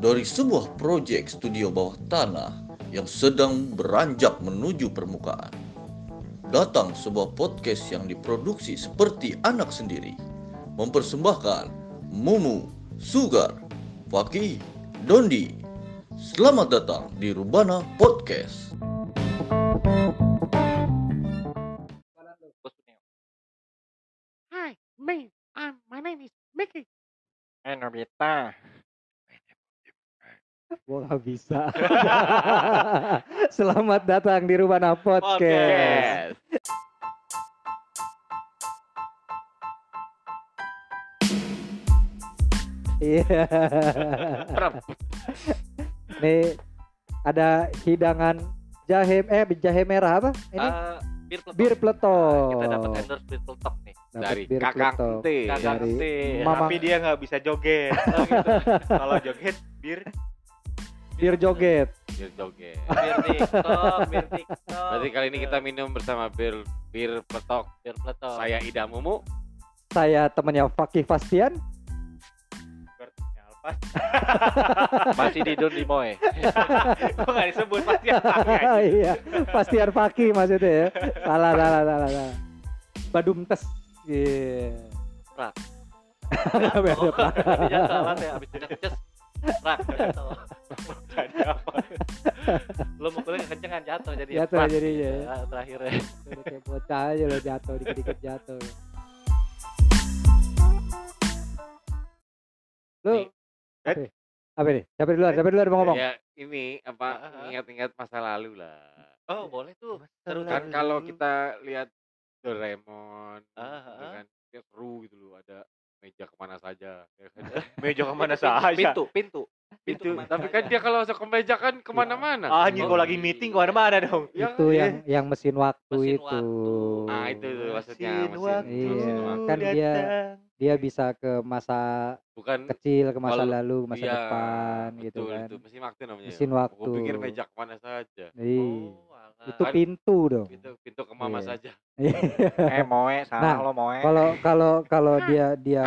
dari sebuah proyek studio bawah tanah yang sedang beranjak menuju permukaan. Datang sebuah podcast yang diproduksi seperti anak sendiri, mempersembahkan Mumu, Sugar, Faki, Dondi. Selamat datang di Rubana Podcast. Hi, me. I'm, my name is Mickey. Eh Nobita. Gua nggak bisa. Selamat datang di Rubana Podcast. Iya. Nih ada hidangan jahe eh jahe merah apa? Ini Eh, bir peletok. bir peletok. Kita dapat endorse bir peletok nih. Dapat dari bir kakak. Ente. Kakak. Mama- Tapi dia nggak bisa joget. Oh, gitu. Kalau joget bir Bir joget. Bir joget. Bir TikTok. Berarti kali ini kita minum bersama bir bir petok. bir peletok. Saya Ida Mumu. Saya temannya Fakih Fastian. Masih di Don Limoy. Kok nggak disebut pasti apa? iya, Fastian Fakih maksudnya ya. Salah, salah, salah, salah. Badum tes. Iya. Rak. Nggak beda, Oh, Pak. Tadinya salah ya abis udah keces. Rak. jatuh. Jadi apa? Lo mukulnya kencengan jatuh jadi Jatuh pas. jadinya ya. Ya, terakhirnya. Udah kayak bocah aja lo jatuh, dikit-dikit jatuh. Lu Nih. apa? Apa nih? Siapa duluan? Siapa duluan mau ngomong? Ya ini apa Ah, ah. ingat-ingat masa lalu lah. Oh, boleh tuh. Seru Kan kalau kita lihat Doraemon, Ah, gitu ah. kan, ya seru gitu loh. Ada meja ke mana saja. ya kan. Meja ke mana Pintu, saja? Pintu, pintu. Pintu. Pintu. Tapi kan dia kalau masuk ke meja kan ke mana-mana. Ah, anjing kalau lagi meeting ke mana-mana dong. Ya, itu yang yang mesin waktu Mesin itu. waktu. Nah itu tuh maksudnya Mesin mesin, waktu Iya, mesin waktu. kan dia datang. dia bisa ke masa bukan kecil, ke masa Kalau- lalu, masa iya, depan gitu betul, kan. itu mesin waktu namanya. Mesin waktu. Gue pikir meja ke mana saja. Iya. Oh. Itu Kan- pintu dong. Pintu pintu ke mama Iya. saja. Eh moe, salah Nah, lo moe. Kalau kalau kalau Hai. dia dia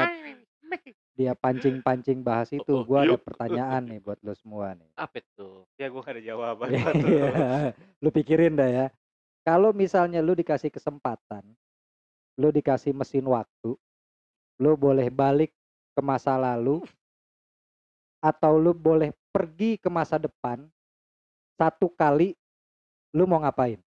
Mickey. dia pancing-pancing bahas itu, Oh, gua ada yuk. pertanyaan nih buat lo semua nih. Apa itu? Ya gue gak ada jawaban. Iya. lu pikirin dah ya. Kalau misalnya lu dikasih kesempatan, lu dikasih mesin waktu, lu boleh balik ke masa lalu atau lu boleh pergi ke masa depan satu kali, lu mau ngapain?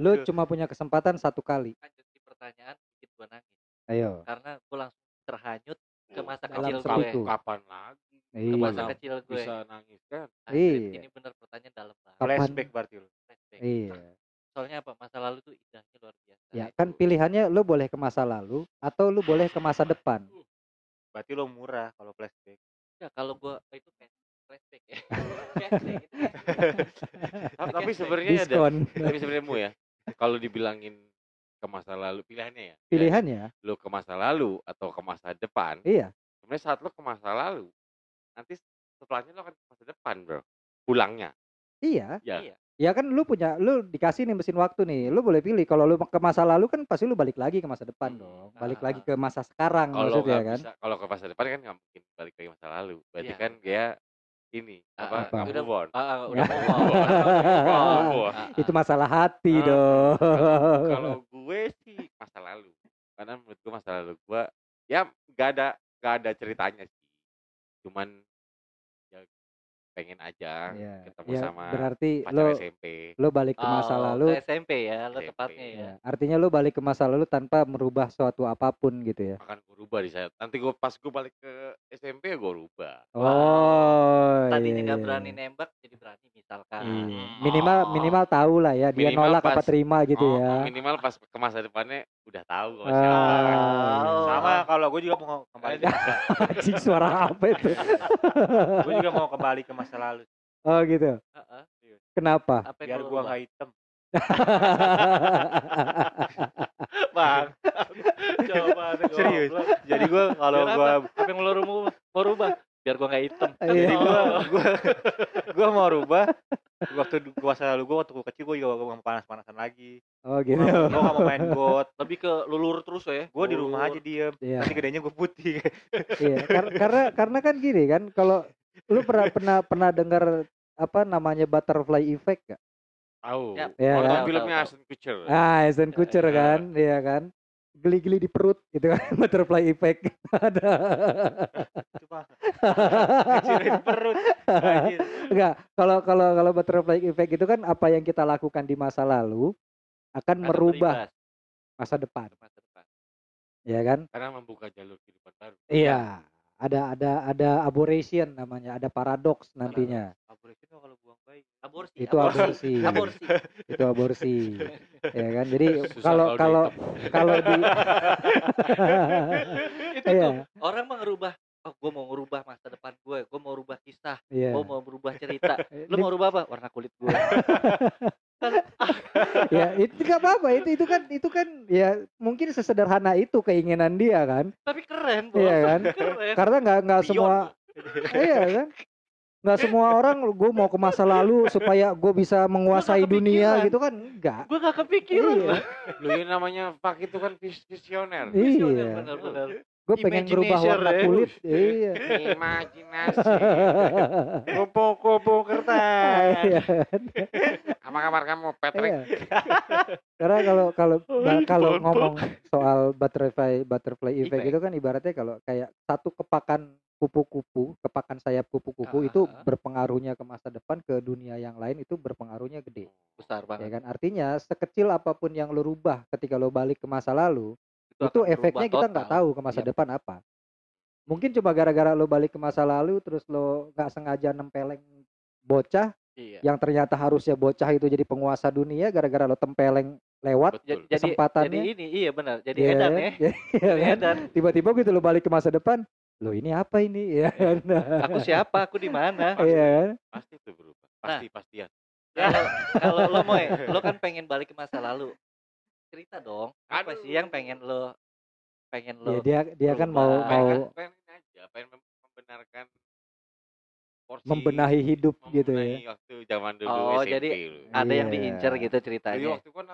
Lu cuma punya kesempatan satu kali. Lanjut di pertanyaan bikin gua nangis Ayo. karena gua langsung terhanyut ke masa Dalam kecil sepiku. gue. Kapan lagi? Ke masa Iya. kecil gue. Bisa nangis kan? Iya. Ini bener pertanyaan dalam banget. Kapan- flashback berarti lo. Flashback. Iya. Soalnya apa? Masa lalu tuh indahnya luar biasa. Ya, Itu. kan pilihannya lu boleh ke masa lalu atau lu boleh ke masa depan. Berarti lo murah kalau flashback. Ya, kalau gua itu kayak flashback ya. Cashback itu. Tapi, sebenarnya ada. Diskon. Tapi sebenarnya mu ya. Kalau dibilangin ke masa lalu pilihannya ya. Pilihannya, Lu ke masa lalu atau ke masa depan. iya. Sebenarnya saat lu ke masa lalu, nanti setelahnya lu akan ke masa depan, bro. Pulangnya. Iya. Ya. Iya. Ya kan lu punya lu dikasih nih mesin waktu nih. Lu boleh pilih kalau lu ke masa lalu kan pasti lu balik lagi ke masa depan Hmm. dong. Balik Ah. lagi ke masa sekarang Kalau maksudnya kan. kalau ke masa depan kan nggak mungkin balik lagi masa lalu. Berarti Iya. kan dia ini apa? apa? Udah- move on. Ah, ah, udah. Move on. Ah, Itu ah. masalah hati Ah, dong. Kalau- gue sih masa lalu. Karena menurut gue masa lalu gue ya nggak ada nggak ada ceritanya sih. Cuman pengen aja Iya. ketemu Ya, sama berarti pacar lu SMP. lu balik ke masa Oh, lalu ke SMP ya, lo SMP. tepatnya ya. ya, artinya lu balik ke masa lalu tanpa merubah suatu apa pun gitu ya. akan gue rubah di saya. Nanti gue pas gue balik ke SMP gue rubah. Oh. Tadinya iya, nggak iya, berani nembak jadi berani misalkan. Iya. Minimal minimal tahu lah ya dia Minimal nolak apa pas- terima gitu Oh, ya. Minimal pas ke masa depannya udah tahu Ah. siapa. kan. Oh. Sama kalau gue juga mau kembali ke suara apa itu? gue juga mau kembali ke masa lalu. Oh gitu. Heeh. Kenapa? Apa Biar gua nggak hitam. Bang. Coba Serius. Jadi gue kalau gue apa? yang lo rubah? Mau rubah? Biar gua nggak hitam. Iya. jadi gue gue gue mau rubah Waktu gua masa lalu gua waktu gua kecil gua juga gak mau panas-panasan lagi. Oh gitu. Gua gua gak mau main got. Lebih ke lulur terus ya. Gua di rumah aja diem. Iya. Nanti gedenya gua putih. Iya, kar- karena karena kan gini kan kalau lu pernah pernah pernah dengar apa namanya butterfly effect gak? Tahu. Yap. Iya Nonton kan? filmnya. Ashton Kutcher. Ah, Ashton Kutcher Iya. kan, iya kan? Geli-geli di perut gitu kan, butterfly effect. Ada. Kecilin perut. Enggak, kalau kalau kalau butterfly effect itu kan apa yang kita lakukan di masa lalu akan Akan merubah berimbas masa depan, masa depan. ya kan? Karena membuka jalur kehidupan baru. Iya. Ada ada ada aberration namanya, ada paradoks nantinya. Mah kalau buang bayi. Aborsi. Itu aborsi. Aborsi. itu aborsi. ya kan? Jadi Susah kalau kalau kalau di itu Iya. tuh orang mau ngerubah oh gue mau ngerubah masa depan gue gue mau rubah kisah Iya. gue mau berubah cerita lu mau rubah apa warna kulit gue ya itu gak apa-apa. Itu itu kan itu kan ya mungkin sesederhana itu keinginan dia kan? Tapi keren bos. Iya kan? keren. Karena nggak nggak semua iya kan? Nggak semua orang gue mau ke masa lalu supaya gue bisa menguasai dunia kepikiran. gitu kan? Enggak gue gak kepikiran iya. Lu ini namanya Pak itu kan vis- visioner. Visioner, iya benar-benar gue pengen ngerubah Imagination, warna ya. kulit iya Imajinasi. Kupu-kupu kertas. Iya. Apa kabar kamu, Patrick? Iya. Karena kalau kalau ba- kalau ngomong soal butterfly butterfly effect itu kan ibaratnya kalau kayak satu kepakan kupu-kupu, kepakan sayap kupu-kupu itu berpengaruhnya ke masa depan ke dunia yang lain itu berpengaruhnya gede. besar Ya banget kan? Artinya sekecil apa pun yang lo rubah ketika lo balik ke masa lalu, itu akan efeknya kita nggak tahu ke masa Yap. depan apa. Mungkin cuma gara-gara lo balik ke masa lalu terus lo nggak sengaja nempeleng bocah iya yang ternyata harusnya bocah itu jadi penguasa dunia gara-gara lo tempeleng lewat Betul. jadi kesempatannya. jadi ini iya benar jadi ya edan kan? ya Iya Jadi kan? edan tiba-tiba gitu lo balik ke masa depan lo ini apa ini ya aku siapa aku di mana Iya? Pasti itu berubah. Pasti pastian. kalau kalau lo mau lo kan pengen balik ke masa lalu cerita dong apa Aduh. sih yang pengen lo pengen Ya, lo dia dia kan mau berubah. mau pengen, pengen aja, pengen mem- membenarkan porsi membenahi hidup gitu ya. membenahi waktu zaman dulu Oh, SMP jadi lu. ada yang Iya. diincer gitu Jadi ceritanya waktu kan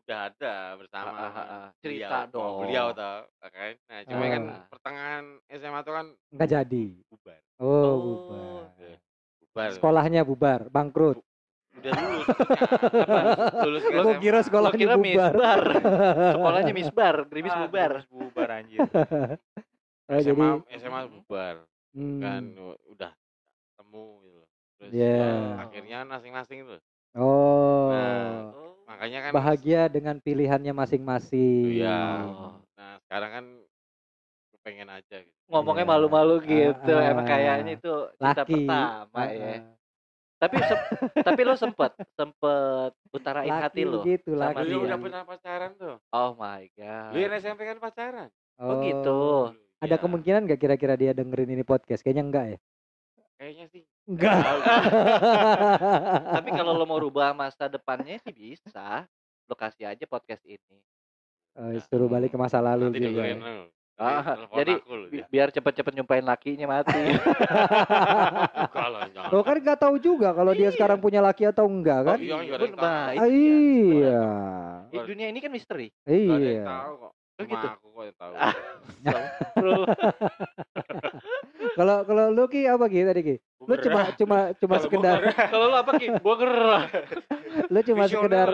udah ada bersama Ah, ah, ah, beliau, Cerita sama dong. beliau tau kan nah cuma kan Ah. pertengahan SMA tuh kan nggak jadi. bubar Oh, Oh. bubar. bubar Sekolahnya bubar, bangkrut. Udah lulus apa lulus ke Gua kira sekolahnya kira bubar. misbar sekolahnya misbar grimis Ah, bubar bubar anjir. Oh, SMA jadi SMA bubar kan hmm, u- udah temu gitu loh. terus Iya. ya, akhirnya masing-masing tuh oh. Nah, Oh. makanya kan bahagia dengan pilihannya masing-masing. Iya. Oh. nah sekarang kan pengen aja gitu ngomongnya malu-malu Ah, gitu emang ah. kayaknya itu cinta pertama Ah, ya ah. Tapi tapi lo sempet sempet utarain Laki hati lo gitu, sama laki. lu dia. udah pernah pacaran tuh oh my god lu yang SMP kan pacaran oh gitu Ada Ya, kemungkinan gak kira-kira dia dengerin ini podcast? Kayaknya enggak ya? kayaknya sih Enggak. tapi kalau lo mau rubah masa depannya sih bisa lo kasih aja podcast ini Oh, suruh balik ke masa lalu nanti juga. dengerin ya. Lu Ah, jadi aku lu, bi- ya. biar cepet-cepet nyumpain lakinya mati kalau jangan Lo kan nggak tahu juga kalau dia Iya. sekarang punya laki atau enggak kan? Oh, iya, dia. iya. Di dunia ini kan misteri Nggak ada yang Iya. tahu kok Oh, gitu? aku kok yang tahu Ah. Kalau kalau lu Ki apa Ki tadi Ki? Lu cuma cuma cuma sekedar kalau lo apa ki gua gerah lu cuma sekedar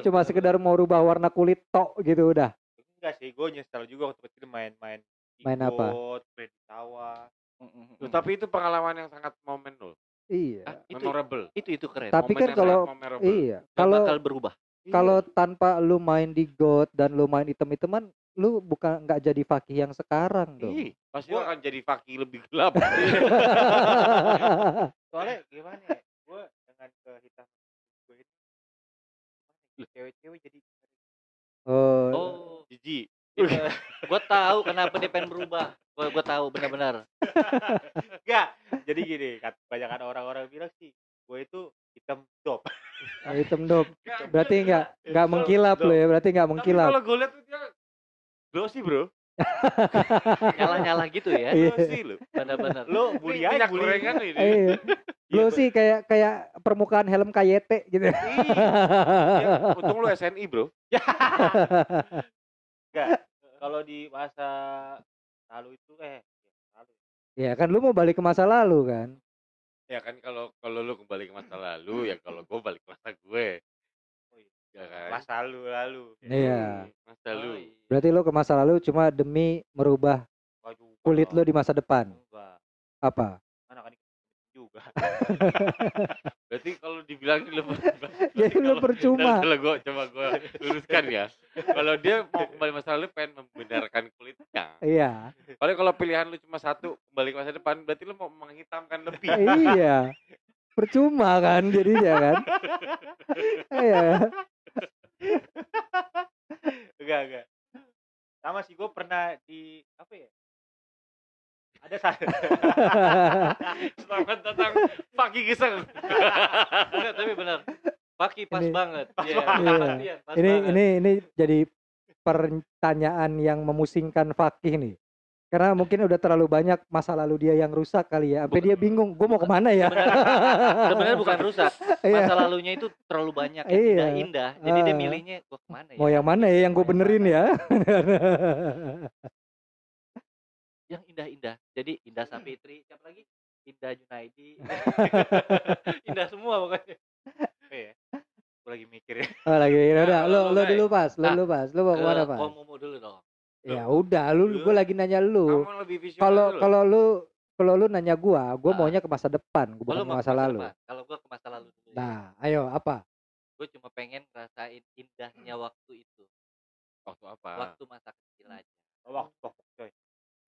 cuma sekedar mau rubah warna kulit tok gitu udah. Enggak sih, gue nyesel juga waktu kecil main-main. Main apa? main di sawah. Loh, tapi itu pengalaman yang sangat momen loh Iya. Ah, itu memorable itu itu keren Tapi Momen kan kalau iya, kalau bakal berubah kalau tanpa lu main di God dan lu main item-iteman, lu bukan nggak jadi fakih yang sekarang dong. Ih, pasti akan jadi fakir lebih gelap Soalnya gimana ya? Gue dengan kehitam gue itu cewek-cewek jadi oh, oh jijik gue tahu kenapa dia pengen berubah gue gue tahu benar-benar enggak. Jadi gini, kebanyakan orang-orang bilang sih, gue itu hitam dop. item dop. Berarti nggak nggak mengkilap lu ya, berarti nggak tapi mengkilap. kalau gue lihat tuh dia glossy bro nyala-nyala gitu ya Iya. glossy lo benar-benar Lo bully aja, bully. gorengan ini Iya. Lu Iya, sih kayak kayak permukaan helm KYT gitu. Iya, untung lu SNI, Bro. Enggak. Kalau di masa lalu itu eh lalu. ya kan lu mau balik ke masa lalu kan. Ya kan kalau kalau lu kembali ke masa lalu ya kalau gue balik ke masa gue. Oh iya. Ya kan? Masa lalu lalu. Iya. Hmm, Masa lu. Oh, iya. Berarti lu ke masa lalu cuma demi merubah kulit lu di masa depan. Apa? Berarti kalau dibilang lu Jadi lu percuma. Kalau gue coba gue luruskan ya. Kalau dia mau kembali masa lalu pengen membenarkan kulitnya. Iya. Paling kalau pilihan lu cuma satu kembali ke masa depan berarti lu mau menghitamkan lebih. iya. Percuma kan jadinya kan. Iya. enggak, enggak. Sama sih gue pernah di apa ya? Ada satu. Selamat datang Pagi Giseng. Enggak, tapi benar. Paki pas Ini- banget. Pas Iya, banget. perhatian, pas ini banget. ini ini jadi pertanyaan yang memusingkan Fakih nih. Karena mungkin udah terlalu banyak masa lalu dia yang rusak kali ya. Sampai dia bingung, gue mau ke mana ya? Sebenarnya bukan rusak. Iya. Masa lalunya itu terlalu banyak yang Iya. indah-indah. Jadi dia Ah. milihnya gua ke mana ya? Mau yang mana ya yang gue benerin ya? Yang indah-indah. Jadi Indah Sapitri, siapa lagi? Indah Junaidi. indah semua pokoknya. Iya. Gue lagi mikir ya. Oh, lagi udah, Nah, lo lo lu, dulu pas, lo Nah, dulu pas, lo mau Ke ke mana pas? Mumu dulu dong. Ya udah, lu Lu- gue lagi nanya lu. Kalau kalau lu kalau lu nanya gua, gua Ah. maunya ke masa depan, gua Oh, bukan ke mau masa lalu. Kalau gua ke masa lalu dulu. Nah, ayo apa? Gue cuma pengen ngerasain indahnya waktu itu. waktu apa? Waktu masa kecil aja. Waktu pokok coy.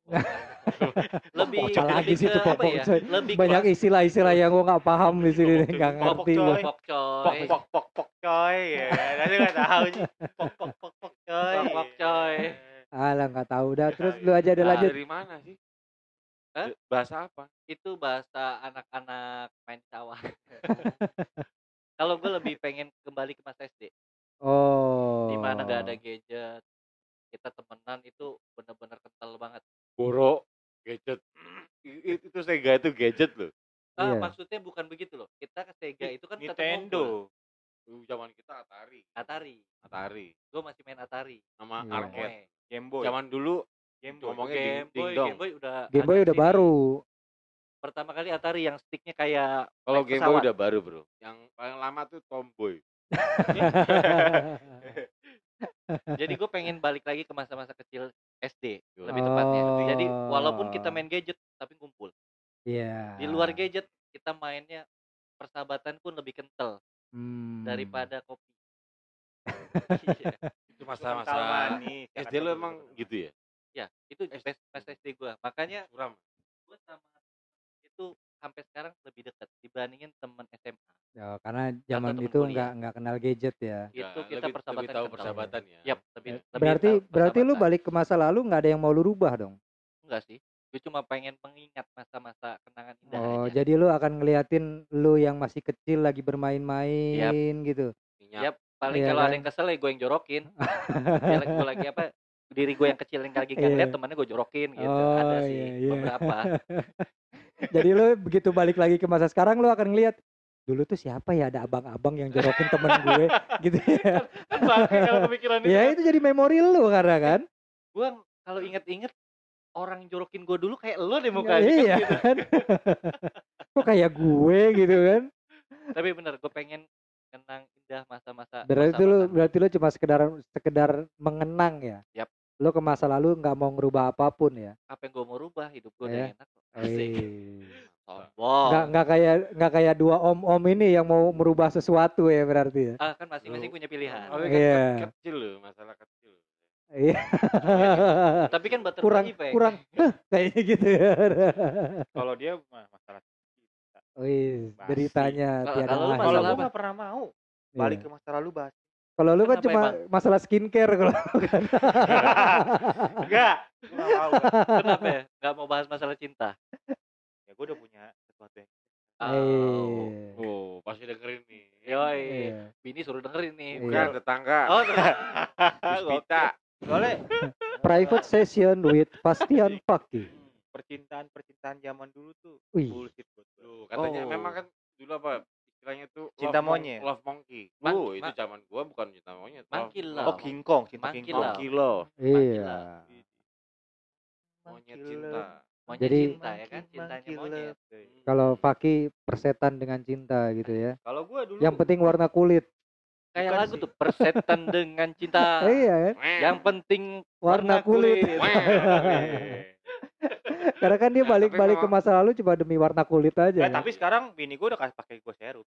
lebih Apa lagi lebih sih itu ya? coy? Lebih Banyak kelas- istilah-istilah yang gua nggak paham di sini nih, nggak Pokok ngerti coy. gua. pok coy. Pok pok pok pok coy. Ya, nanti nggak tahu sih. Pok pok coy. Pok, coy. Alah nggak tahu dah. Ya, Terus ya. lu aja ada lanjut. Dari mana sih? Hah? Bahasa apa? Itu bahasa anak-anak main sawah. Kalau gue lebih pengen kembali ke masa SD, Oh. di mana gak ada gadget, kita temenan itu bener-bener kental banget. Boro, gadget. Itu Sega itu gadget loh. Ah, Iya. maksudnya bukan begitu loh. Kita ke Sega itu kan Nintendo. Dulu zaman kita Atari. Atari. Atari. Gue masih main Atari. Nama Iya. arcade. Game Boy. Zaman dulu Game Boy. ngomongnya Game Boy, ding dong. Game Boy udah Game Boy udah baru. Pertama kali Atari yang sticknya kayak Kalau Game Boy udah baru bro. Yang paling lama tuh Tomboy. Jadi gue pengen balik lagi ke masa-masa kecil SD lebih tepatnya. Jadi Oh. walaupun kita main gadget tapi ngumpul. Iya. Di luar gadget kita mainnya persahabatan pun lebih kental Hmm. daripada kopi. Iya. Itu masa-masa kan, SD lu betul, emang gitu ya? Ya, itu pas pas SD gue. Makanya Suram. gue sama itu sampai sekarang lebih dekat dibandingin temen SMA. Ya, karena zaman itu nggak nggak kenal gadget ya. Itu Ya, kita lebih, persahabatan lebih tahu persahabatan ya. Yap, lebih, Ya, lebih Berarti tahu berarti lu balik ke masa lalu nggak ada yang mau lu rubah dong. enggak sih? Gue cuma pengen mengingat masa-masa kenangan indah Oh, aja. jadi lu akan ngeliatin lu yang masih kecil lagi bermain-main gitu. Minyak. Yap, paling Iya kalau ada kan? yang kesel ya gue yang jorokin. Gue lagi apa? Diri gue yang kecil yang lagi nggak Iya. lihat temannya gue jorokin gitu. Oh, ada sih iya, iya. beberapa. Jadi lu begitu balik lagi ke masa sekarang lu akan ngeliat dulu tuh siapa ya ada abang-abang yang jorokin temen gue gitu ya. kan bangke kalau kepikiran itu. ya kan. itu jadi memori lu karena kan. Gue kalau inget-inget orang yang jorokin gue dulu kayak lo deh mukanya iya kan gitu. kan. Kok kayak gue gitu kan. Tapi bener gue pengen kenang indah masa-masa. Berarti lu persahabatan. berarti lu cuma sekedar sekedar mengenang ya. Yap. Lu ke masa lalu nggak mau ngerubah apa pun ya. apa yang gue mau rubah hidup gue Iya. udah enak kok. Asik. Eh. Sombong. Nggak nggak kayak nggak kayak dua om-om ini yang mau merubah sesuatu ya berarti ya. Ah, kan masing-masing punya pilihan. Oh, kan Iya. ke- kecil loh, masalah kecil. Iya. Tapi kan butterfly kurang effect. kurang kayaknya gitu ya. Kalau dia masalah. Wih, Basi. beritanya tiada kalau Masalah apa? nggak pernah mau Iya. balik ke masa lalu bahas. Kalau lu kan Kenapa cuma emang? masalah skincare kalau kan. Enggak. Kenapa ya? Gak mau bahas masalah cinta. Ya gue udah punya sesuatu yang Oh. Eh, Oh, pasti dengerin nih. Yoi. iya. Bini suruh dengerin nih. Iya. Bukan tetangga. Oh. Puspita. Soalnya Private session with Bastian Faki. percintaan percintaan zaman dulu tuh Wih. bullshit buat. Tuh, katanya Oh. memang kan dulu apa istilahnya tuh Cinta love mon- monyet. love monkey. Mon- Oh, itu ma- zaman gua bukan cinta monyet. Monkey love-. Oh King Kong, cinta Monkey King Kong. love. Monkey love. Iya. Monyet Monkey cinta. love. Monyet Jadi- cinta ya kan cintanya monyet love. Kalau Faki persetan dengan cinta gitu ya. Kalau gua dulu Yang penting warna kulit. kayak Bukan lagu sih. tuh persetan dengan cinta Iya kan? yang penting Warna kulit. Weh. Karena kan dia Ya, balik-balik ke masa lalu cuma demi warna kulit aja. Nah, kan? tapi sekarang bini gua udah kasih pakai gua serum.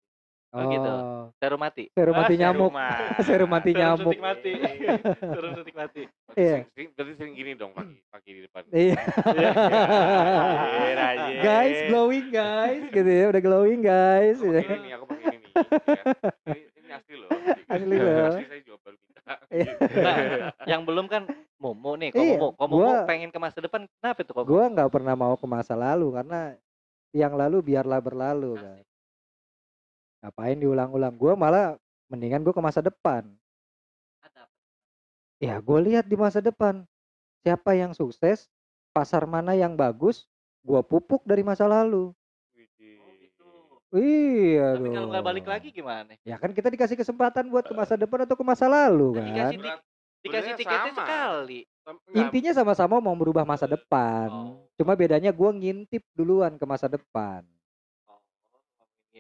Oh, gitu. Oh, serum mati Serum Ah, mati nyamuk. seruman. Serum mati Serum nyamuk. suntik mati serum suntik mati Iya. sering- Berarti sering gini dong pagi pagi di depan. Iya. Anjir, anjir. guys, glowing guys, gitu ya, udah glowing guys. Aku pakai ini aku pakai ini nih. ya. Ini, ini asli loh. Asli loh. Asli saya juga baru minta. Iya. nah yang belum kan Momo nih kok Iya, Momo kok Momo pengen ke masa depan kenapa tuh kok Gua nggak pernah mau ke masa lalu karena yang lalu biarlah berlalu kan. Ngapain diulang-ulang? Gua malah mendingan gua ke masa depan. ada Ya, gue lihat di masa depan siapa yang sukses, pasar mana yang bagus, gua pupuk dari masa lalu. Widih. Iya tapi kalau nggak dong. balik lagi gimana Ya kan kita dikasih kesempatan buat ke masa depan atau ke masa lalu Kan dikasih di- Berat- dikasih tiketnya sama. sekali Intinya sama-sama mau merubah masa depan. Oh. Cuma bedanya gua ngintip duluan ke masa depan.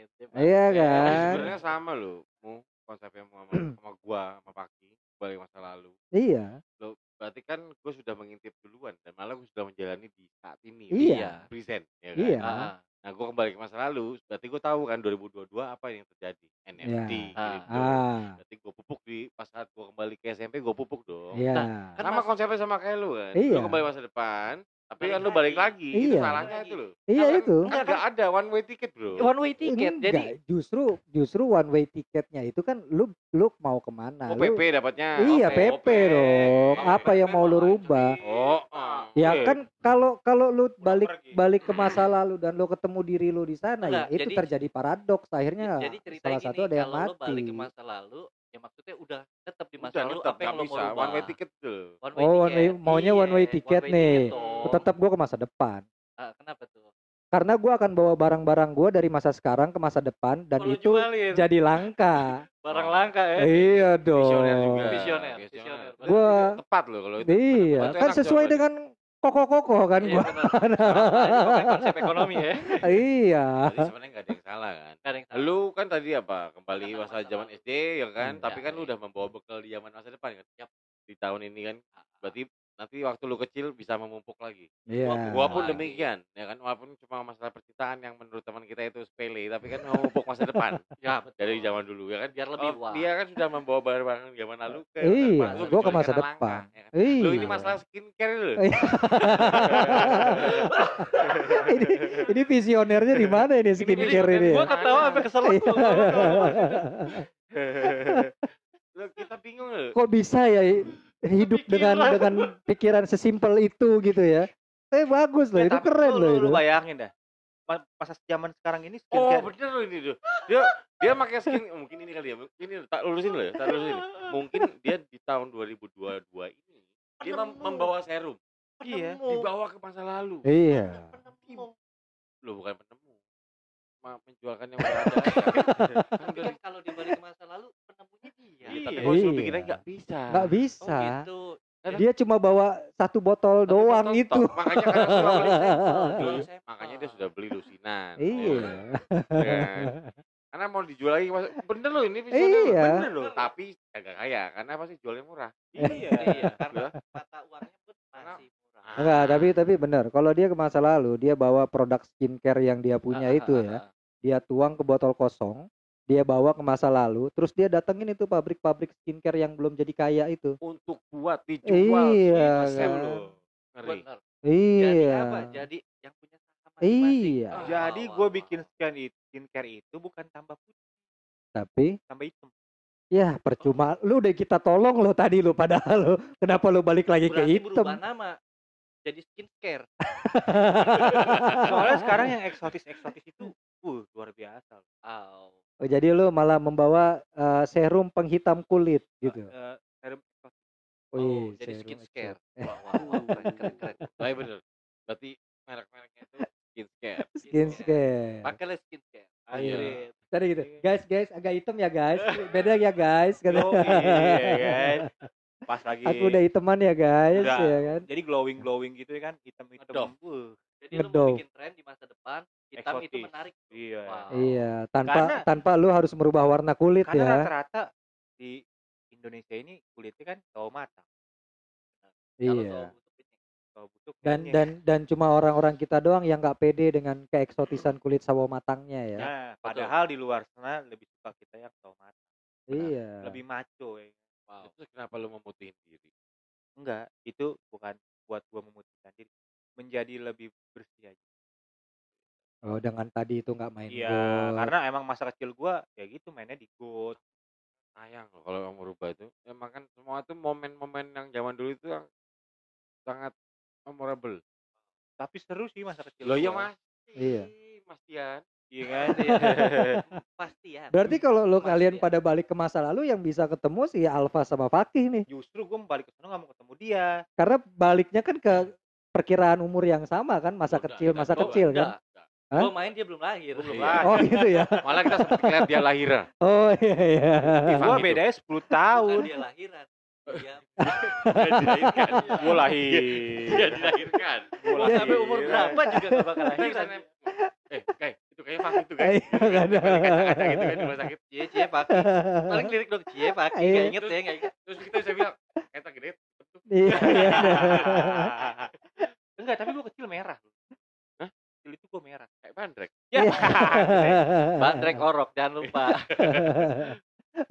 Gitu, Iya Mas. kan? sebenarnya sama loh. Mu konsepnya mu sama, sama gua sama Paki balik masa lalu. Iya. Lo berarti kan gue sudah mengintip duluan dan malah gue sudah menjalani di saat ini. Iya. di Present ya kan. Iya. Ah, ah. Nah, gue kembali ke masa lalu, berarti gue tahu kan 2022 apa yang terjadi. NFT, Iya. Ah. kripto. Ah, Berarti gue pupuk di pas saat gue kembali ke SMP, gue pupuk dong. iya. Kan sama mas- konsepnya sama kayak lu kan. Iya. Lu kembali masa depan, tapi Balik kan lu balik lagi. lagi. Itu Iya. salahnya itu loh. Iya itu. Kan nggak ada one way ticket, Bro. one way ticket Enggak, jadi justru justru one way tiketnya itu kan lu lu mau ke mana? Oh, Lu- PP dapatnya. Iya, Oke. PP dong. Oh, Apa yang mau lu rubah? Oh, ah. Ya kan kalau kalau lu balik pergi. balik ke masa lalu dan lu ketemu diri lu di sana Enggak, ya itu jadi- terjadi paradoks akhirnya jadi cerita salah gini satu ada yang kalau lo mati. balik ke masa lalu ya maksudnya udah tetap di masa Udah, lalu tetap apa yang nggak lo mau rubah One way ticket tuh. One Oh, one way- ticket. maunya one way Iya, ticket way nih. Tetap gua ke masa depan. Ah, kenapa tuh Karena gua akan bawa barang-barang gua dari masa sekarang ke masa depan dan Oh, lo itu jualin. jadi langka. barang langka ya iya dong. Visioner juga. visioner Visioner. visioner Gua- Tepat loh kalau itu. Iya, kan sesuai jawabannya. dengan koko-koko kan Iya, gua. Nah, konsep ekonomi ya iya. Jadi sebenarnya nggak ada yang salah kan. Nggak ada yang salah. Lu kan tadi apa? Kembali Katakan masa zaman. SD ya kan, Hmm. tapi Ya, kan lu udah membawa bekal di zaman masa depan kan. Yap. Di tahun ini kan. Berarti nanti waktu lu kecil bisa memumpuk lagi. Iya. Gua pun demikian, ya kan. Walaupun cuma masalah percintaan yang menurut teman kita itu sepele, tapi kan memumpuk masa depan ya betul. dari zaman dulu ya kan. biar lebih Oh, wah dia kan sudah membawa barang-barang zaman lalu ke Iya. Lu gua ke masa langka, depan. ya kan. Iya. Lu ini masalah skincare lu. Iya. ini, ini visionernya di mana ini skincare ini? gua ya? ketawa sampai kesel Iya. Lu kita bingung lu. Kok bisa ya hidup dengan Kepikiran. dengan pikiran sesimpel itu gitu ya? Eh bagus loh, Ya, itu tapi keren loh lu, itu. Lu bayangin dah. Pa- Pas zaman sekarang ini Oh skincare bener loh ini tuh. Dia dia pakai skin mungkin ini kali ya. Ini tak lurusin loh ya, tak lurusin. Mungkin dia di tahun 2022 ini dia mem- membawa serum Iya. Dibawa ke masa lalu. Iya. Penemu. Loh bukan penemu. Ma, menjualkan yang udah ada. Kan tapi udah kan di- kalau dibalik ke masa lalu penemunya dia Iya, tapi Iya. kalau Iya. pikirnya nggak bisa. Nggak oh bisa. gitu Dia cuma bawa satu botol Satu doang botol itu. Makanya kan sampel. Makanya dia sudah beli lusinan. Iya. Ya kan? Karena mau dijual lagi mas- bener loh ini loh, Iya. bener loh. Tapi agak kaya karena pasti jualnya murah. Iya. iya karena mata uangnya pun masih Enggak, tapi tapi benar. Kalau dia ke masa lalu, dia bawa produk skincare yang dia punya Ah, itu ah, ya. ah, ah. Dia tuang ke botol kosong, dia bawa ke masa lalu, terus dia datengin itu pabrik-pabrik skincare yang belum jadi kaya itu. Untuk buat dijual Iya, resep kan. Ngeri. bener jadi Iya. apa jadi yang punya masing-masing Iya. Wah, Jadi gue bikin skin it- skincare itu bukan tambah putih, Tapi tambah hitam. ya percuma. Lu udah kita tolong lo tadi lo padahal lo kenapa lu balik lagi ke berarti hitam? berubah nama jadi skincare Soalnya sekarang yang eksotis-eksotis itu uh luar biasa. loh. oh. Oh, jadi lu malah membawa eh, serum penghitam kulit gitu. Eh, serum eksotis. oh Wih, jadi serum skincare eksotis. wah, wah, wah, keren, keren, keren. Bener. Berarti merek-mereknya itu skincare. Skincare. Pakailah skincare. Iya. Anjir. Tadi gitu. Guys, guys, agak hitam ya guys. Beda ya guys. Kata. Yoi, iya kan. Pas lagi Aku udah hitaman ya guys, Udah. ya kan. jadi glowing glowing gitu ya kan hitam-hitam. Ngedop. Wuh, Jadi lu Ngedop. mau bikin tren di masa depan, hitam itu menarik. Iya. Wow. Iya, tanpa Karena- tanpa lu harus merubah warna kulit Karena ya. rata-rata di Indonesia ini kulitnya kan cowok matang, Kalau Iya. Dan kenyang. dan dan cuma orang-orang kita doang yang nggak pede dengan keeksotisan kulit sawo matangnya ya. Nah, padahal di luar sana lebih suka kita yang cowok matang, Iya. lebih maco ya. Wow. Itu kenapa lu memutihin diri? Enggak, itu bukan buat gua memutihkan diri, menjadi lebih bersih aja. Oh, dengan tadi itu nggak main Iya, karena emang masa kecil gua ya gitu mainnya di got. Sayang loh kalau yang merubah itu. Emang kan semua itu momen-momen yang zaman dulu itu yang sangat memorable. Tapi seru sih masa kecil. Loh iya mas. Iya. Mas Tian. Iya kan? Pasti ya. Berarti kalau lo Pasti kalian ya. pada balik ke masa lalu yang bisa ketemu sih Alfa sama Fakih nih. Justru mau balik ke sana nggak mau ketemu dia. Karena baliknya kan ke perkiraan umur yang sama kan, masa Udah, kecil, udah, masa udah, kecil Udah. kan. Hah? Gua main dia belum lahir. Belum Iya. lahir. Oh gitu ya. Malah kita seperti lihat dia lahiran. Oh iya iya. Gua gitu. bedanya 10 Bukan tahun. dia lahiran. Dia Dia dilahirkan. Gua lahir. Dia dilahirkan. Sampai umur lahir. berapa juga gak bakal misalnya, eh kayak itu kayak Fakih itu kan. Iya, nggak ada. Gitu kan di rumah sakit. Cie cie paki. Paling lirik dong cie paki. Iya. Gak inget ya, gak inget. Terus kita bisa bilang, kayak gede. betul." Iya iya. Enggak, tapi gua kecil merah. Hah? Kecil itu gua merah. Kayak bandrek. Ya. Bandrek orok jangan lupa.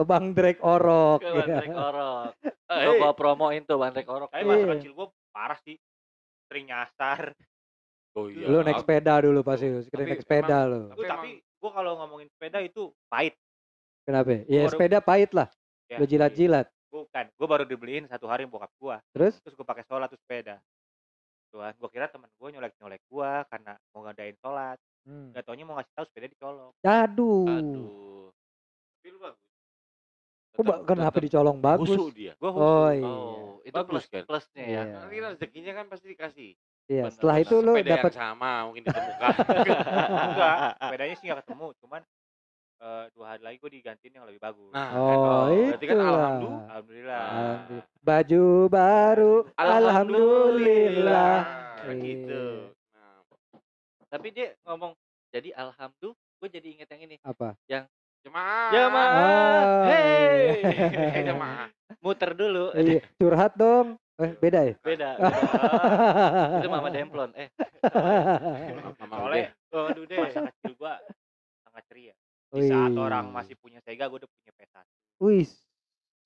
Bang Drake Orok. Ke ya. bandrek orok. Eh, Gua gua promoin tuh bandrek orok. Tapi masa Iya. kecil gua parah sih. Sering nyasar. Oh iya. Lu naik sepeda dulu pasti, lu. Tapi naik sepeda lu. Tapi Gua, tapi gua kalau ngomongin sepeda itu pahit. Kenapa? Ya baru- sepeda pahit lah. Ya, Lu jilat-jilat. Bukan, gua baru dibeliin satu hari bokap gua. Terus? Terus gua pakai sholat tuh sepeda. Tuhan, gua kira temen gua nyolek-nyolek gua karena mau ngadain sholat. Hmm. Gak taunya mau ngasih tahu sepeda dicolong. Aduh. Aduh. Tapi lu bagus. Kok kenapa dicolong bagus? Dia. Gua Oh iya. Oh, itu Bagus plus kan? plusnya ya. Iya. Nanti kan rezekinya kan pasti dikasih. Iya, setelah itu lu Sepeda dapat yang sama mungkin ditemukan. Enggak, sepedanya sih gak ketemu. Cuman eh, dua hari lagi gua digantiin yang lebih bagus. Nah, Oh, berarti kan itulah. alhamdulillah. Alhamdulillah. Alhamdulillah. Baju baru, alhamdulillah. Nah, gitu. Nah, Tapi dia ngomong jadi alhamdulillah, gue jadi inget yang ini. Apa? jemaah. Jemaah. Oh, Hey. iya. Eh, jemaah. Muter dulu. Iya, curhat dong. Eh, beda ya? Beda. beda. itu Mama Demplon. Eh, Mama Soalnya oh, aduh deh. masa kecil gua sangat ceria. Di saat Wih. orang masih punya Sega, gua udah punya PS1. Wih,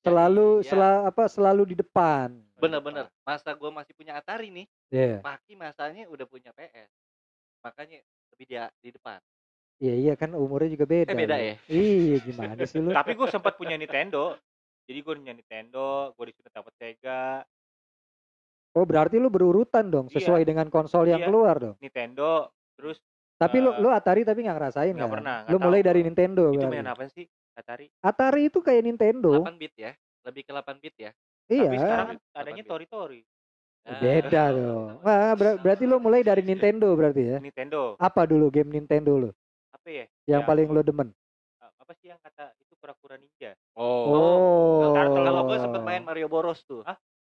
selalu ya. sela, apa selalu di depan. Bener-bener. Masa gue masih punya Atari nih, Iya. Paki masanya udah punya PS. Makanya lebih dia di depan. Iya, iya kan umurnya juga beda. Eh, beda ya? Iya, gimana sih lu? Tapi gua sempat punya Nintendo. Jadi gua punya Nintendo, gua disuruh dapat Sega, Oh, berarti lu berurutan dong Iya. sesuai dengan konsol yang Iya. keluar dong. Nintendo, terus Tapi lu Eh, lu Atari tapi nggak ngerasain nggak kan? pernah, nggak Lu mulai dari. Nintendo itu berarti. main apa sih? Atari. Atari itu kayak Nintendo. 8 bit ya. Lebih ke 8 bit ya. Iya. Tapi sekarang kan adanya bit. Tori-Tori. Nah, Beda dong. Wah, ber- berarti lu mulai dari Nintendo berarti ya. Nintendo. Apa dulu game Nintendo lu? Apa ya? Yang Ya. paling lu demen? Apa sih yang kata itu kura-kura ninja? Oh. Oh. Kalau gue sempet main Mario Boros tuh. Hah?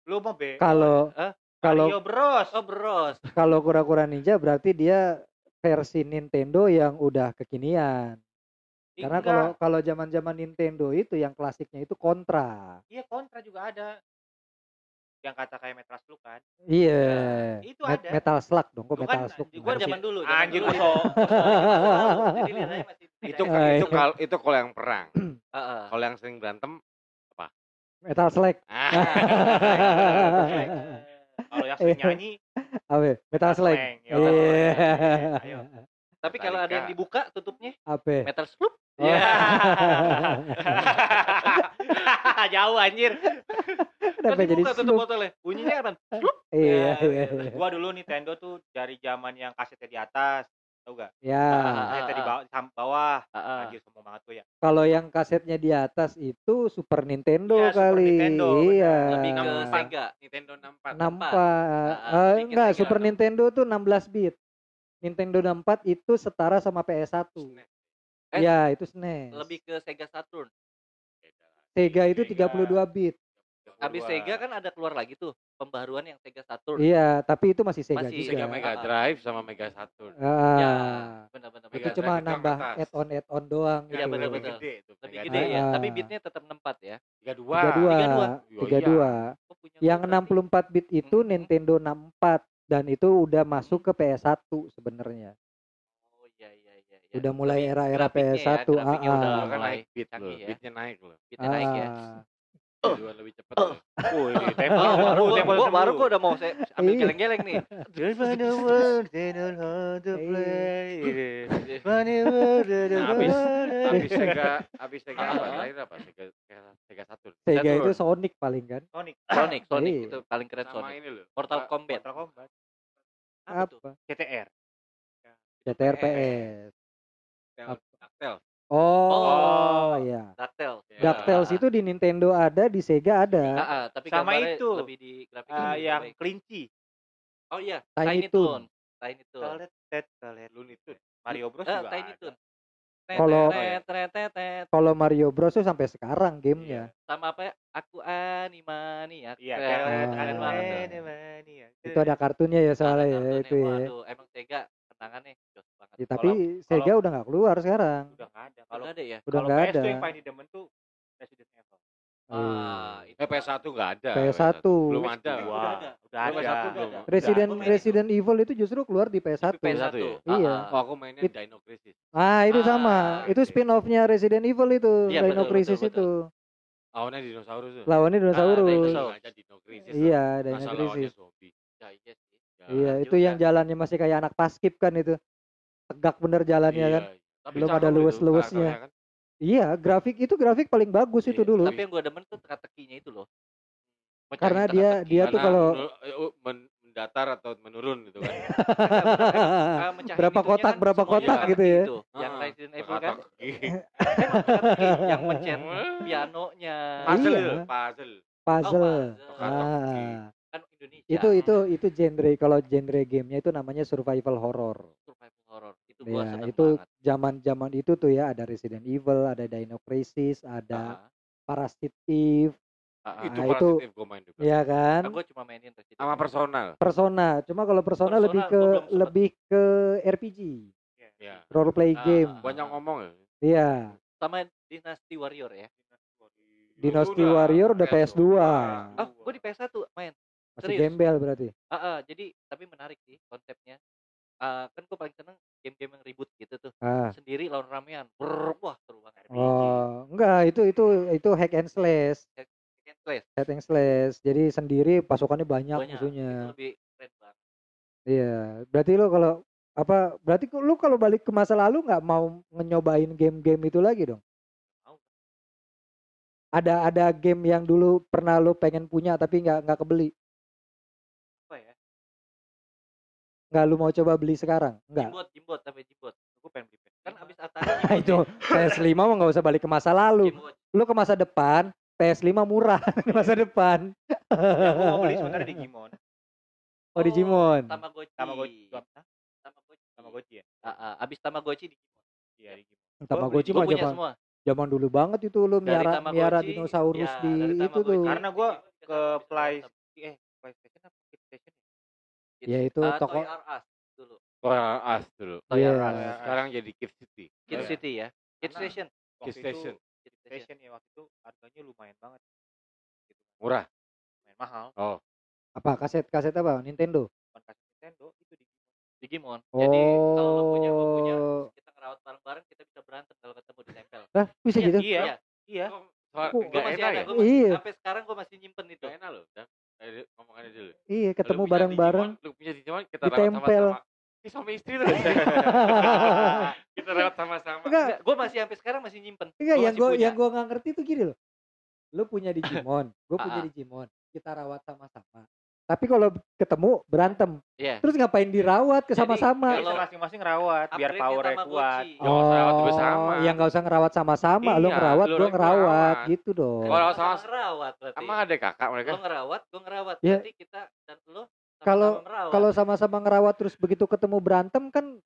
Lu mah be. Kalau Hah? kalau Mario Bros. Oh, Bros. kalau kura-kura ninja berarti dia versi Nintendo yang udah kekinian. Karena enggak. kalau kalau zaman-zaman Nintendo itu yang klasiknya itu Contra. Iya kontra juga ada. Yang kata kayak Metal Slug kan. Iya. itu Met- ada. Metal Slug dong, kok Lu Metal kan Slug. gimana zaman dulu. zaman Anjir dulu. Jadi Itu. Ah, itu iya. kalau itu kalau yang perang. Heeh. Kalau yang sering berantem Metal Slug. ah. Kalau yang sering nyanyi, Apa? Metal ya. Iya. Ayo. Tapi kalau ada yang dibuka tutupnya Apa? metal sloop. Oh. Iya. Jauh anjir. Kenapa Kan jadi tutup botolnya. Bunyinya apa? Sloop. Iya, Ya, iya, iya. iya. Gua dulu Nintendo tuh dari zaman yang kasetnya di atas. Tahu gak? Ya, Kasetnya di ah. bawah, sam- bawah. Anjir semua banget tuh ya. kalau yang kasetnya di atas itu Super Nintendo Iya, Super kali. Nintendo, iya. Lebih ke. Sega. Nintendo 64. Nampak. Ah, ah, Eh, sedikit enggak, Sega. Super Nintendo tuh 16 bit. Nintendo 64 itu setara sama PS1. SNES. Eh, Iya, itu SNES. Lebih ke Sega Saturn. Sega itu Sega. 32 bit. Habis Sega kan ada keluar lagi tuh pembaruan yang Sega Saturn. Iya, tapi itu masih Sega Masih juga. Sega Mega Ah. Drive sama Mega Saturn. Ah, Ya, benar-benar. itu Mega cuma Drive nambah add-on add-on doang Iya, gitu. benar, Lebih gede. Lebih gede ya, Ah. tapi bitnya tetap 64 ya. 32. 32, 32. Oh, 32. Oh, punya Yang gua berarti. 64 bit itu Mm-mm. Nintendo 64 dan itu udah masuk ke PS1 sebenarnya. Oh iya iya iya. iya. Udah mulai era-era ya, PS1, grafiknya ah, udah ah. Dulu kan mulai naik beat loh, ya. beatnya naik loh. Bitnya naik ya. Ah. Duluan lebih cepet loh. Oh, ini Oh, tempo baru, gua, gua, baru gua udah mau saya ambil Iya. geleng-geleng nih. Nah, habis habis Sega habis Sega apa? Ah. Terakhir apa? Sega Sega, Sega Saturn. Sega itu. Sonic paling kan. Sonic. Sonic, Sonic Iya. itu paling keren Sama Sonic. ini loh. Mortal apa, Kombat. Mortal Kombat. Apa tuh? Apa? CTR. CTR PS. PS. Oh, Oh. iya. DuckTales. Ya. DuckTales itu di Nintendo ada, di Sega ada. Ah, ah, tapi Sama itu. lebih di grafik Ah, lebih yang baik. kelinci. Oh iya, Tiny Tiny Toon. Toon. Tiny Toon. Toilet, tet, toilet. Looney Tunes. Mario Bros Ah, juga Tiny ada. Toon. Kalau- tet, tet. Kalau Mario Bros tuh sampai sekarang gamenya. sama apa ya? Aku animani ya. Iya, Ah. Mania. Itu ada kartunnya ya soalnya ya itu ya. Waduh, emang Sega kenangannya jos banget. Ya, tapi Sega udah nggak keluar sekarang. Udah nggak ada. Kalau ada ya. Udah kalau nggak ada. tuh yang paling demen tuh Resident Evil. Ah, itu Eh PS1 enggak ada. PS1. Belum ada. Udah Wah, ada. udah ada. PS1 belum. Resident main Resident Evil itu justru keluar di PS1. Tapi PS1. PS1 ya? Iya. Oh, aku mainnya It- Dino Crisis. Ah, itu Ah, sama. Itu oke. spin-off-nya Resident Evil itu, Iya, Dino betul, Crisis betul, itu. Lawannya dinosaurus tuh. Lawannya dinosaurus. dinosaurus. Aja Dino Crisis. Iya. Dino Masa lawannya Crisis. zombie. Ya, iya. Ya, Iya, itu juga. yang jalannya masih kayak anak paskib kan itu. Tegak bener jalannya iya, kan. Tapi Belum ada itu luwes-luwesnya. kan. Iya, grafik itu grafik paling bagus itu Iya, dulu. Tapi yang gue demen tuh teka-tekinya itu loh. Mencari Karena dia dia tuh kalau eh, men- mendatar atau menurun gitu kan. Berapa kotak, kan berapa kotak gitu ya. itu. Yang Resident Evil kan teka-teki. teka-teki, yang mencet pianonya. Puzzle, Iya. puzzle. puzzle. Oh, Teka-teki. Ah. Indonesia. Itu itu itu genre kalau genre gamenya itu namanya survival horror. survival horror. Itu gua Ya, seneng itu zaman-zaman itu tuh ya ada Resident Evil, ada Dino Crisis, ada Ah, Parasite Eve, ah, ah. Itu Nah, itu- gue main juga. ya kan? Gue cuma mainin Resident Sama Evil. personal. Persona. Cuma kalau Persona, Persona lebih ke lebih ke RPG, Ya. role play Ah, game. ah, Banyak ah. ngomong ya. Iya. Sama Dynasty Warrior ya. Dynasty Warrior udah PS2. PS2. Ah, gue di PS1 main. Masih serius. gembel berarti. Ah, ah, jadi tapi menarik sih konsepnya. Ah, kan gue paling seneng game-game yang ribut gitu tuh. Ah. Sendiri lawan ramean. Brrr, wah seru banget. Oh, enggak, itu itu itu hack and slash, Second place. hack and slash. Jadi sendiri pasukannya banyak, Banyak. musuhnya. Itu lebih keren banget. Iya, berarti lo kalau apa? Berarti lu kalau balik ke masa lalu nggak mau nyobain game-game itu lagi dong? Mau. Ada ada game yang dulu pernah lo pengen punya tapi nggak nggak kebeli, nggak lu mau coba beli sekarang? Nggak. Jimbot, jimbot, sampai jimbot. Gue pengen beli PS. Kan abis Atari itu PS5 mah nggak usah balik ke masa lalu. Jimbot. Lu ke masa depan, PS5 murah di masa depan. Yang gue mau beli sebenarnya Digimon. Oh, Digimon. Tamagotchi. Tamagotchi. Hah? Tamagotchi. Tamagotchi ya? Ah, ah, abis Tamagotchi Digimon. Iya, Digimon. Tamagotchi Gue mah punya zaman zaman dulu banget itu lu miara Tamagotchi, miara dinosaurus ya, di itu tuh. Tamagotchi, Karena gua Ke Play eh PlayStation apa ya? Kids- Ya, itu ah, toko- Toy R Us dulu. Toys Us dulu. Toy Iya. R Us. Sekarang jadi Kid City. Kid Iya. City ya. Kid Station. Kids Station. Kid Station. Ya waktu itu harganya lumayan banget. Gitu. Murah. Lumayan mahal. Oh, Apa kaset kaset apa? Nintendo. Bukan kasih Nintendo itu Digimon. Digimon. Jadi kalau lo punya, punya, Oh. kita ngerawat bareng-bareng, kita bisa berantem kalau ketemu di tempel. Lah, bisa Iya, gitu? Iya. Iya. Iya. Nggak masih enak ada, ya? Iya. sampai sekarang gue masih nyimpen itu. Gak enak loh. Dan ngomongannya dulu. Iya, ketemu bareng-bareng. Lu punya Digimon, kita Ditempel. rawat sama-sama. Ini suami istri loh. kita rawat sama-sama. Enggak, gue masih sampai sekarang masih nyimpen. enggak Gua yang punya. yang gua nggak ngerti tuh gini loh. Lu punya Digimon, gue punya ah. Digimon. Kita rawat sama-sama. Tapi kalau ketemu berantem, Iya. terus ngapain dirawat ke sama-sama? kalau- Bisa masing-masing rawat biar powernya kuat. Nggak usah rawat bersama. yang nggak usah ngerawat sama-sama, lu Iya, ngerawat, lu gua yang ngerawat, ngerawat. gitu dong. Kalau sama- ngerawat berarti. Emang ada kakak mereka? Lo ngerawat, gue ngerawat. Ya. Nanti kita dan lo Kalau-. Kalau sama-sama ngerawat terus begitu ketemu berantem kan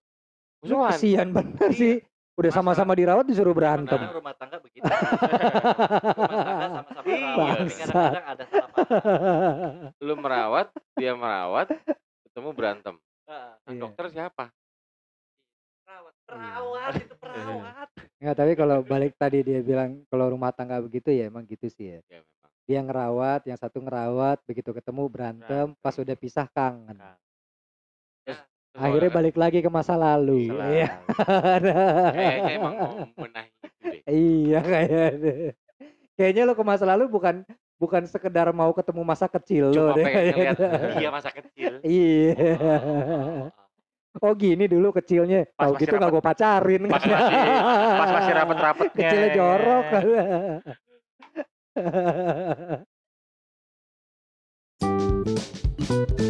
Musuhan. kesian bener Iya. sih. Udah Masa- sama-sama dirawat disuruh berantem. Kadang rumah tangga begitu. rumah tangga sama-sama Iya. merawat. Tapi kadang-kadang ada salah paham. Lu merawat, dia merawat, ketemu berantem. Heeh. Nah, Iya. dokter siapa? Perawat, perawat itu perawat. Nggak, tapi kalau balik tadi dia bilang kalau rumah tangga begitu ya emang gitu sih ya. Ya memang. Dia ngerawat, yang satu ngerawat, begitu ketemu berantem, pas udah pisah kangen. Terus Akhirnya balik lagi ke masa lalu. Salah. Iya. Kayaknya emang mau membenahi itu deh. Iya kayaknya. Kayaknya lo ke masa lalu bukan bukan sekedar mau ketemu masa kecil lo deh. dia masa kecil. Iya. Oh, Oh gini dulu kecilnya. Pas masih gitu nggak rapat- gue pacarin. Pas masih pas masih rapet-rapetnya. Kecilnya jorok. ya.